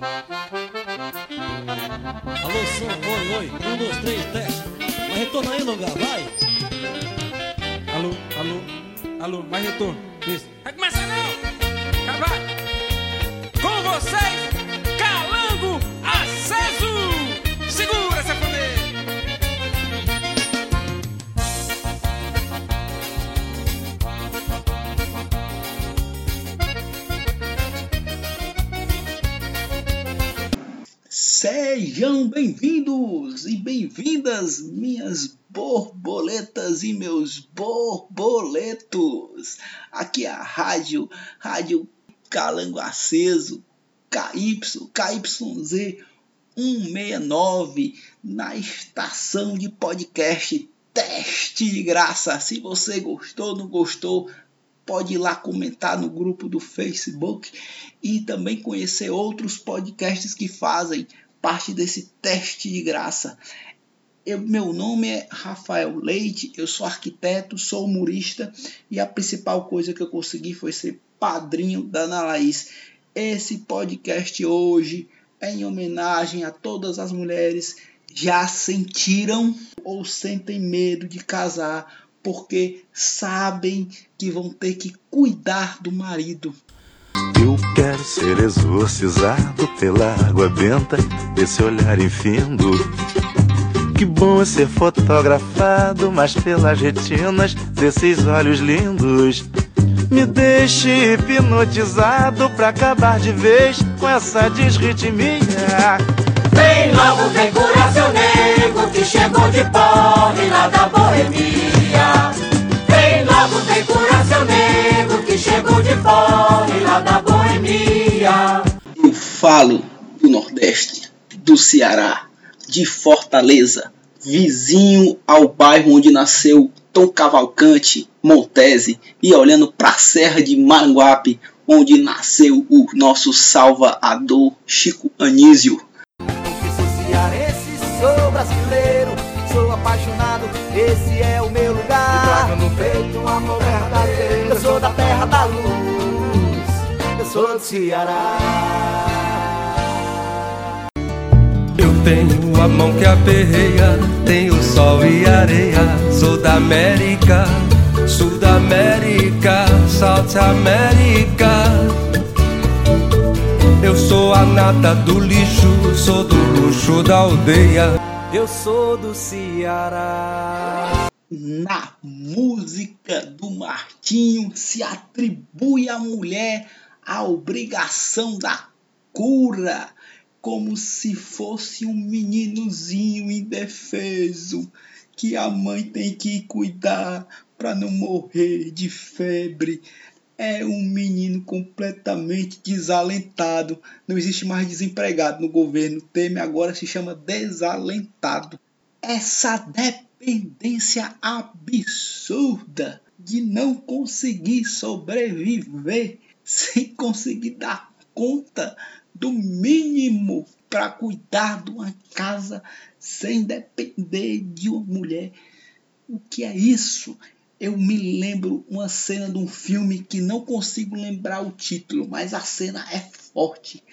Alô, som, oi, oi. Um, dois, três, teste. Mas retorna aí, lugar, vai. Alô, alô, alô, mais retorno. Isso. Vai começar não! Vai! Com vocês, Sejam bem-vindos e bem-vindas, minhas borboletas e meus borboletos. Aqui é a rádio, rádio Calango Aceso, KY, KYZ 169, na estação de podcast Teste de Graça. Se você gostou, não gostou, pode ir lá comentar no grupo do Facebook e também conhecer outros podcasts que fazem parte desse teste de graça. Eu, meu nome é Rafael Leite, eu sou arquiteto, sou humorista e a principal coisa que eu consegui foi ser padrinho da Ana Laís. Esse podcast hoje é em homenagem a todas as mulheres que já sentiram ou sentem medo de casar porque sabem que vão ter que cuidar do marido. Eu quero ser exorcizado pela água benta desse olhar infindo. Que bom é ser fotografado, mas pelas retinas desses olhos lindos. Me deixe hipnotizado pra acabar de vez com essa desritmia. Vem logo, vem curar seu nego que chegou de porre lá da boemia. Vem logo, vem curar seu nego que chegou de porre lá da boemia. Eu falo do Nordeste, do Ceará, de Fortaleza, vizinho ao bairro onde nasceu Tom Cavalcante, Montese, e olhando para a Serra de Maranguape, onde nasceu o nosso salvador Chico Anísio. Esse é o meu lugar. Trago no peito um amor verdadeiro. Eu sou da terra da luz, sou do Ceará. Eu tenho a mão que aperreia, tenho sol e areia. Sou da América, Sul da América, South América. Eu sou a nata do lixo, sou do luxo da aldeia. Eu sou do Ceará. Na música do Martinho se atribui à mulher a obrigação da cura, como se fosse um meninozinho indefeso que a mãe tem que cuidar para não morrer de febre. É um menino completamente desalentado. Não existe mais desempregado no governo Temer, agora se chama desalentado. Essa dependência absurda de não conseguir sobreviver sem conseguir dar conta do mínimo para cuidar de uma casa sem depender de uma mulher. O que é isso? Eu me lembro uma cena de um filme que não consigo lembrar o título, mas a cena é forte.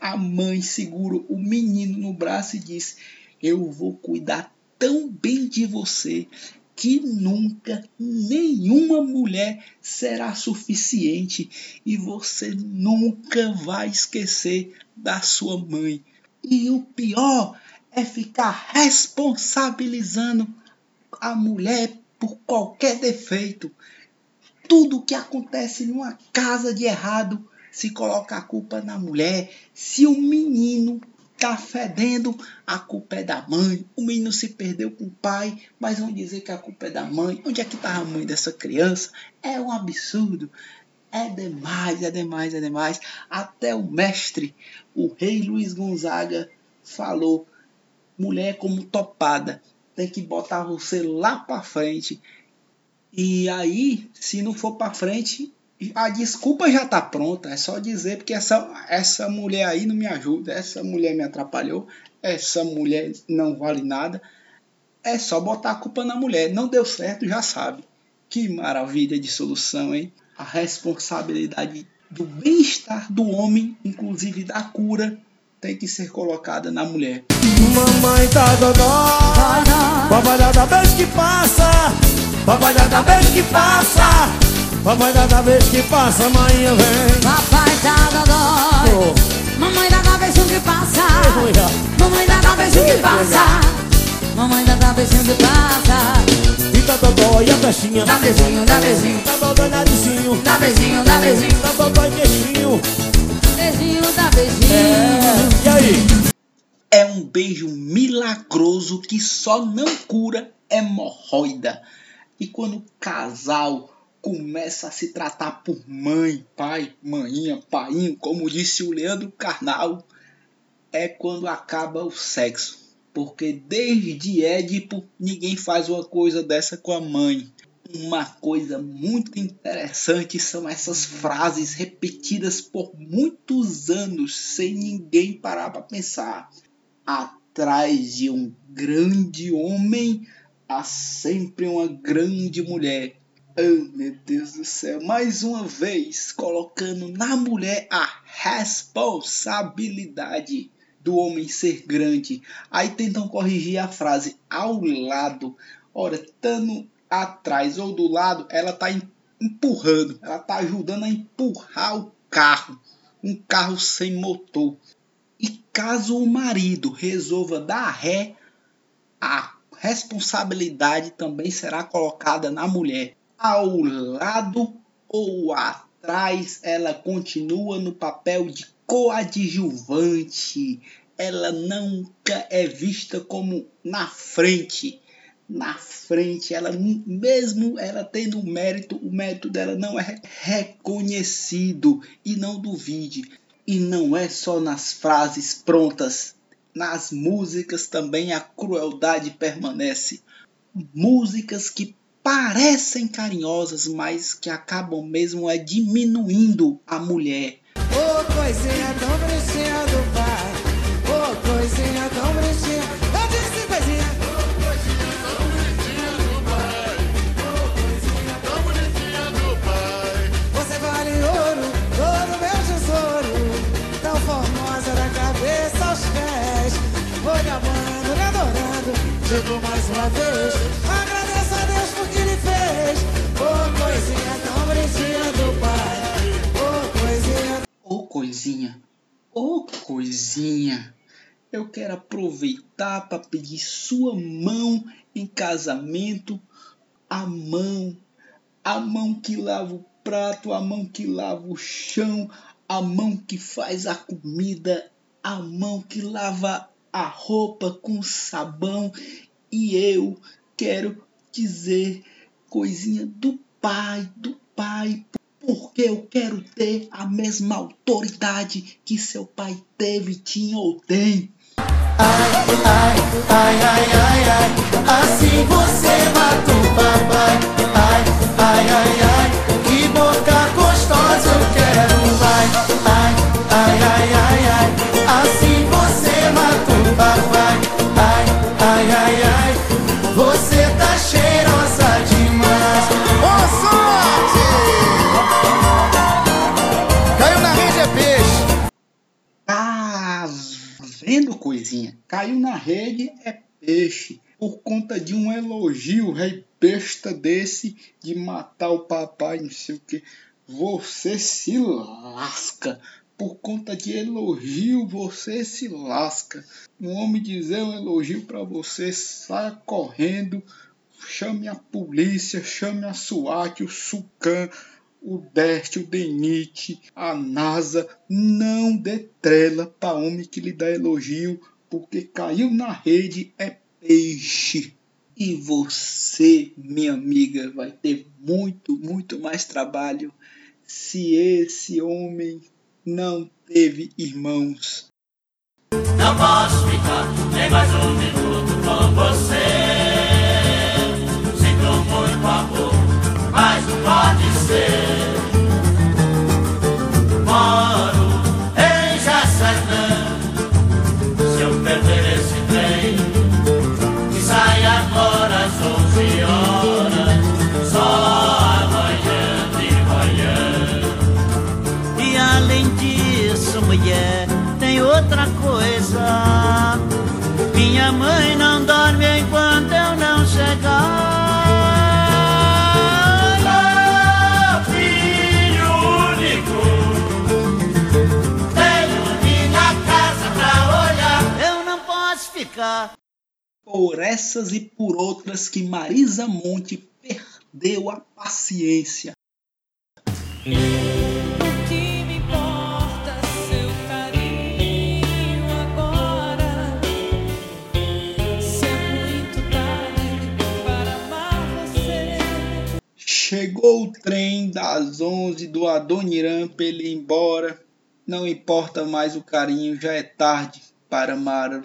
A mãe segura o menino no braço e diz: Eu vou cuidar tão bem de você que nunca nenhuma mulher será suficiente e você nunca vai esquecer da sua mãe. E o pior é ficar responsabilizando a mulher por qualquer defeito. Tudo que acontece numa casa de errado se coloca a culpa na mulher. Se o menino tá fedendo, a culpa é da mãe. O menino se perdeu com o pai, mas vão dizer que a culpa é da mãe. Onde é que tá a mãe dessa criança? É um absurdo. É demais, é demais, é demais. Até o mestre, o rei Luiz Gonzaga, falou: mulher como topada, tem que botar você lá para frente. E aí, se não for para frente, a desculpa já tá pronta. É só dizer porque essa, essa mulher aí não me ajuda, essa mulher me atrapalhou, essa mulher não vale nada. É só botar a culpa na mulher. Não deu certo, já sabe. Que maravilha de solução, hein? A responsabilidade do bem-estar do homem, inclusive da cura, tem que ser colocada na mulher. Mamãe tá dodó, papai dá da vez que passa, papai dá da vez que passa, papai dá da vez que passa, amanhã vem. Papai tá dodói Mamãe dá da beijinho que passa. Mamãe dá da beijinho que passa. Mamãe dá da beijinho que passa. E tá dodó e a festinha, Dá beijinho, dá beijinho. Tá dodó e narizinho, Dá beijinho, dá beijinho. Tá dodó e queixinho. Beijinho, dá beijinho. É, e aí? É um beijo milagroso que só não cura hemorroida. E quando o casal começa a se tratar por mãe, pai, maninha, painho, como disse o Leandro Carnal, é quando acaba o sexo. Porque desde Édipo ninguém faz uma coisa dessa com a mãe. Uma coisa muito interessante são essas frases repetidas por muitos anos sem ninguém parar para pensar. Atrás de um grande homem há sempre uma grande mulher. Oh, meu Deus do céu, mais uma vez colocando na mulher a responsabilidade do homem ser grande. Aí tentam corrigir a frase ao lado. Ora, estando atrás ou do lado, ela está empurrando, ela está ajudando a empurrar o carro, um carro sem motor. E caso o marido resolva dar ré, a responsabilidade também será colocada na mulher. Ao lado ou atrás, ela continua no papel de coadjuvante. Ela nunca é vista como na frente. Na frente, ela mesmo ela tendo mérito, o mérito dela não é reconhecido e não duvide. E não é só nas frases prontas, nas músicas também a crueldade permanece. Músicas que parecem carinhosas, mas que acabam mesmo é diminuindo a mulher. Ô coisinha tão bonitinha do pai, ô coisinha tão bonitinha, eu disse coisinha. Você vale ouro, ouro meu tesouro, tão formosa da cabeça aos pés. Vou amando, lhe adorando, mais uma vez, coisinha, ô coisinha, eu quero aproveitar para pedir sua mão em casamento, a mão, a mão que lava o prato, a mão que lava o chão, a mão que faz a comida, a mão que lava a roupa com sabão. E eu quero dizer coisinha do pai, do pai, porque eu quero ter a mesma autoridade que seu pai teve, tinha ou tem. Assim você mata o papai. Ai, ai, ai, ai. Que boca gostosa eu quero. Ai, ai, ai, ai, ai, ai. Assim você mata o papai. Ai, ai, ai, ai. Vendo, coisinha? Caiu na rede é peixe. Por conta de um elogio rei besta desse de matar o papai, não sei o que. Você se lasca. Por conta de elogio, você se lasca. Um homem dizer um elogio pra você, saia correndo. Chame a polícia, chame a SWAT, o SUCAM, o DEST, o DENIT, a NASA. Não dê trela para homem que lhe dá elogio, porque caiu na rede é peixe. E você, minha amiga, vai ter muito, muito mais trabalho se esse homem não teve irmãos. Não posso ficar nem mais um minuto com você. Por essas e por outras que Marisa Monte perdeu a paciência. O que me importa seu carinho agora? Se é muito tarde para amar você. Chegou o trem das 11 do Adoniran pra ele ir embora. Não importa mais o carinho, já é tarde para amar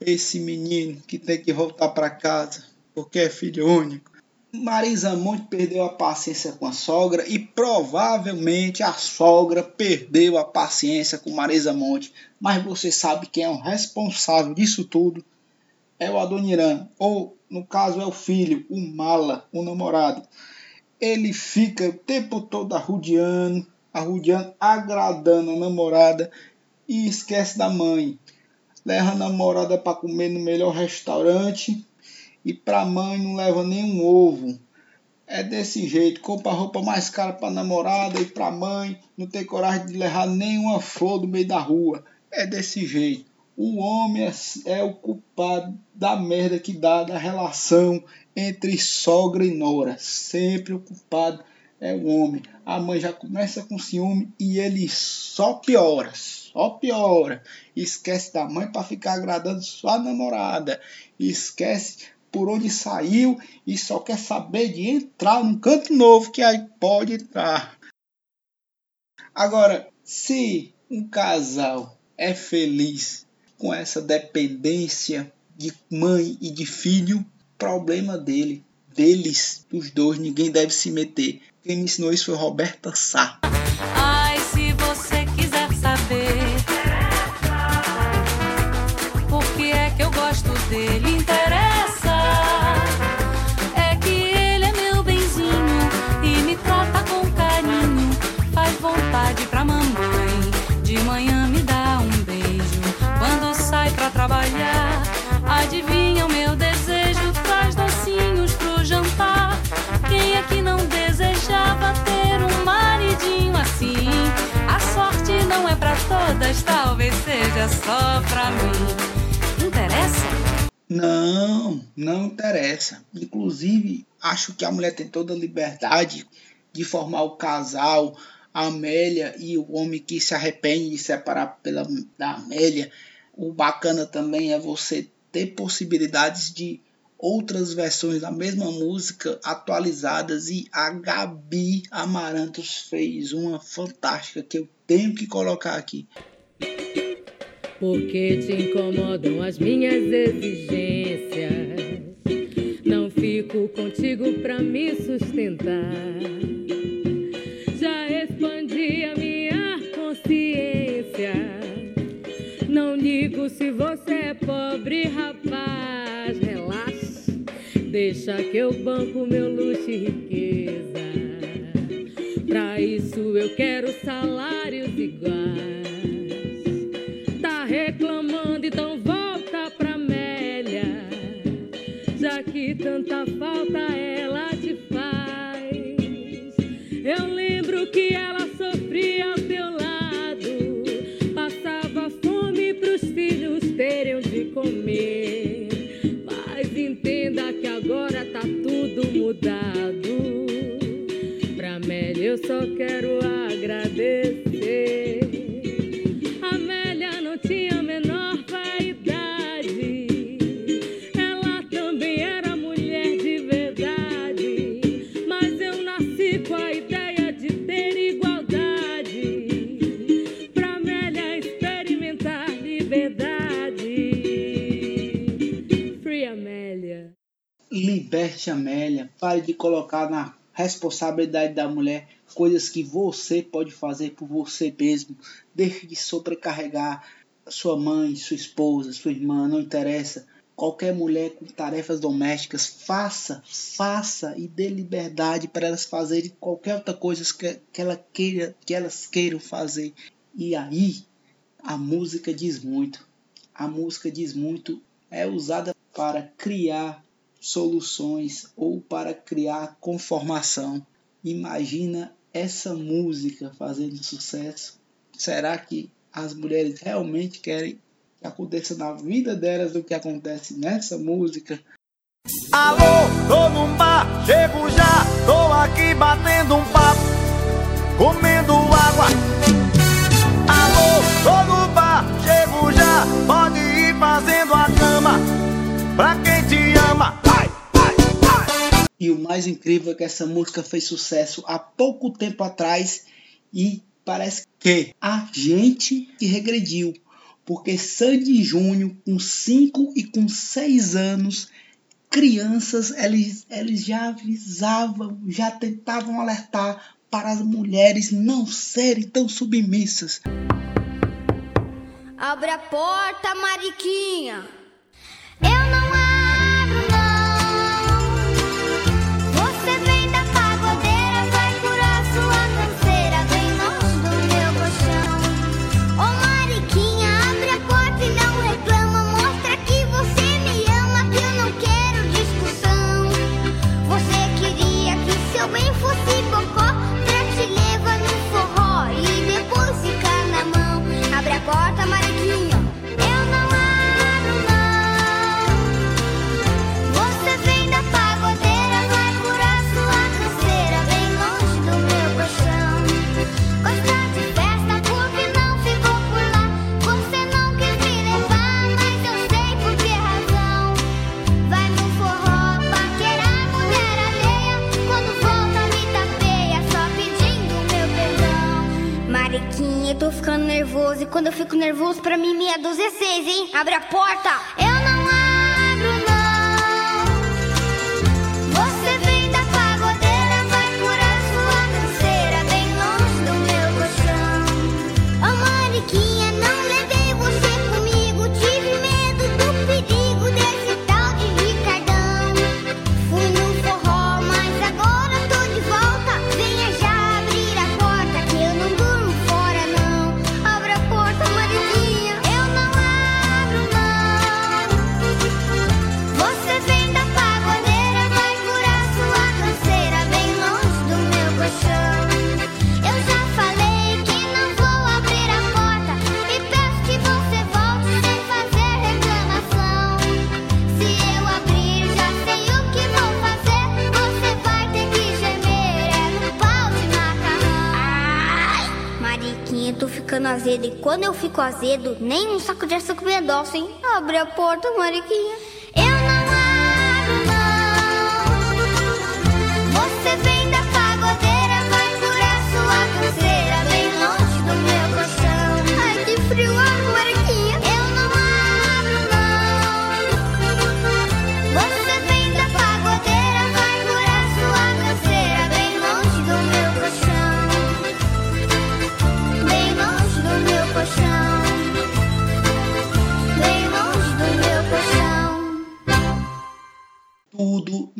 esse menino que tem que voltar para casa porque é filho único. Marisa Monte perdeu a paciência com a sogra e provavelmente a sogra perdeu a paciência com Marisa Monte. Mas você sabe quem é o responsável disso tudo? É o Adoniran, ou no caso é o filho, o Mala, o namorado. Ele fica o tempo todo arrudeando, arrudeando, agradando a namorada e esquece da mãe. Leva a namorada para comer no melhor restaurante e pra mãe não leva nenhum ovo. É desse jeito, compra roupa mais cara pra namorada e pra mãe, não tem coragem de levar nenhuma flor do meio da rua. É desse jeito. O homem é, é o culpado da merda que dá da relação entre sogra e nora. Sempre o culpado é o homem. A mãe já começa com ciúme e ele só piora, só piora. Esquece da mãe para ficar agradando sua namorada. Esquece por onde saiu e só quer saber de entrar num canto novo que aí pode entrar. Agora, se um casal é feliz com essa dependência de mãe e de filho, problema dele, deles, dos dois, ninguém deve se meter. Quem me ensinou isso foi Roberta Sá. Ai, se você quiser saber por que é que eu gosto dele, interessa. Seja só pra mim. Interessa? Não, não interessa. Inclusive, acho que a mulher tem toda a liberdade de formar o casal, a Amélia e o homem que se arrepende de separar pela, da Amélia. O bacana também é você ter possibilidades de outras versões da mesma música atualizadas e a Gabi Amarantos fez uma fantástica que eu tenho que colocar aqui. Porque te incomodam as minhas exigências. Não fico contigo pra me sustentar. Já expandi a minha consciência. Não ligo se você é pobre, rapaz. Relaxa, deixa que eu banco meu luxo e riqueza. Pra isso eu quero salários iguais. Falta ela te faz. Eu lembro que ela sofria ao teu lado. Passava fome pros filhos terem de comer. Mas entenda que agora tá tudo mudado. Pra Amélia eu só quero agradecer. Amélia. Pare de colocar na responsabilidade da mulher coisas que você pode fazer por você mesmo. Deixe de sobrecarregar sua mãe, sua esposa, sua irmã, não interessa. Qualquer mulher com tarefas domésticas, faça, faça e dê liberdade para elas fazerem qualquer outra coisa que, que, ela queira, que elas queiram fazer. E aí A música diz muito. A música diz muito. É usada para criar soluções ou para criar conformação. Imagina essa música fazendo sucesso. Será que as mulheres realmente querem que aconteça na vida delas o que acontece nessa música? Alô, tô num bar, chego já, tô aqui batendo um papo, comendo água. Alô, tô no bar, chego já, pode ir fazendo a cama, pra E o mais incrível é que essa música fez sucesso há pouco tempo atrás e parece que a gente que regrediu. Porque Sandy Júnior, com 5 e com 6 anos, crianças, eles, eles já avisavam, já tentavam alertar para as mulheres não serem tão submissas. Abre a porta, Mariquinha. Eu não azedo e quando eu fico azedo, nem um saco de açúcar me adoça, hein? Abre a porta, Mariquinha.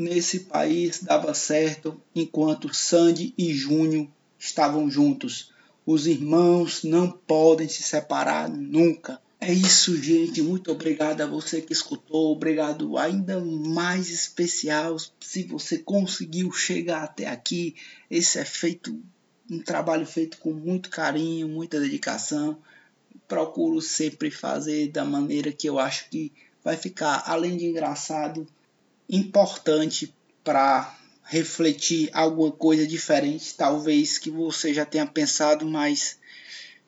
Nesse país dava certo enquanto Sandy e Júnior estavam juntos. Os irmãos não podem se separar nunca. É isso, gente. Muito obrigado a você que escutou. Obrigado ainda mais especial se você conseguiu chegar até aqui. Esse é feito um trabalho feito com muito carinho, muita dedicação. Procuro sempre fazer da maneira que eu acho que vai ficar, além de engraçado, importante para refletir alguma coisa diferente, talvez que você já tenha pensado, mas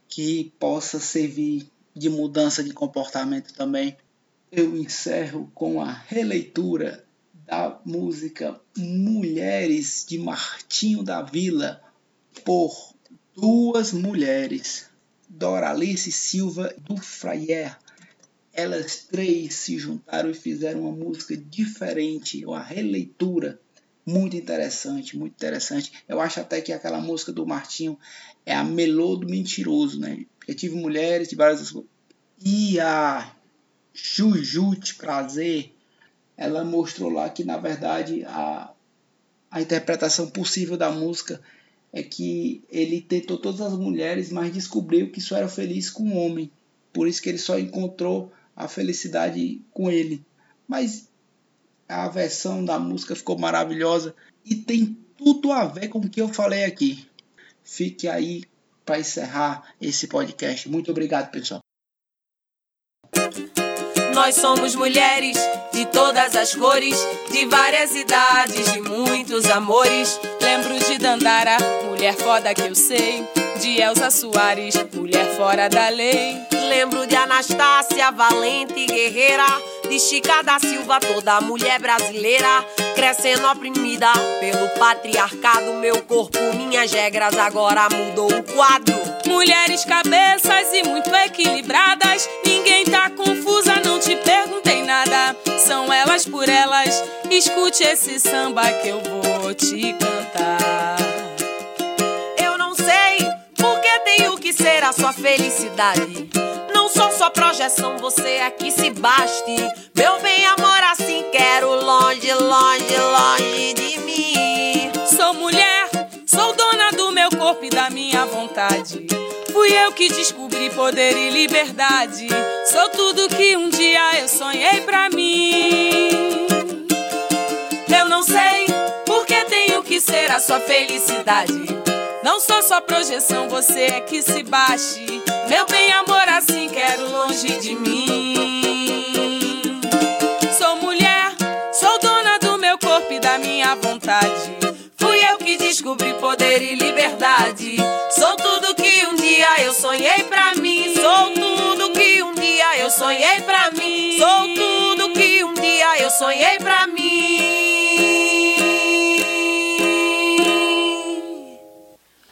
que possa servir de mudança de comportamento também. Eu encerro com a releitura da música Mulheres de Martinho da Vila por duas mulheres, Doralice Silva do Fraier. Elas três se juntaram e fizeram uma música diferente, uma releitura muito interessante, muito interessante. Eu acho até que aquela música do Martinho é a Melô do Mentiroso, né? Eu tive mulheres de várias e a Jujute Prazer, ela mostrou lá que na verdade a, a interpretação possível da música é que ele tentou todas as mulheres, mas descobriu que só era feliz com o homem. Por isso que ele só encontrou a felicidade com ele. Mas a versão da música ficou maravilhosa e tem tudo a ver com o que eu falei aqui. Fique aí para encerrar esse podcast. Muito obrigado, pessoal. Nós somos mulheres de todas as cores, de várias idades, de muitos amores. Lembro de Dandara, mulher foda que eu sei. De Elza Soares, mulher fora da lei. Lembro de Anastácia, valente guerreira. De Chica da Silva, toda mulher brasileira. Crescendo oprimida pelo patriarcado. Meu corpo, minhas regras, agora mudou o quadro. Mulheres cabeças e muito equilibradas. Ninguém tá confusa, não te perguntei nada. São elas por elas. Escute esse samba que eu vou te cantar. Eu não sei por que tenho que ser a sua felicidade. Sua projeção, você é que se baste. Meu bem, amor, assim quero longe, longe, longe de mim. Sou mulher, sou dona do meu corpo e da minha vontade. Fui eu que descobri poder e liberdade. Sou tudo que um dia eu sonhei pra mim. Eu não sei por que tenho que ser a sua felicidade. Não sou sua projeção, você é que se baixe. Meu bem, amor, assim quero longe de mim. Sou mulher, sou dona do meu corpo e da minha vontade. Fui eu que descobri poder e liberdade. Sou tudo que um dia eu sonhei pra mim. Sou tudo que um dia eu sonhei pra mim. Sou tudo que um dia eu sonhei.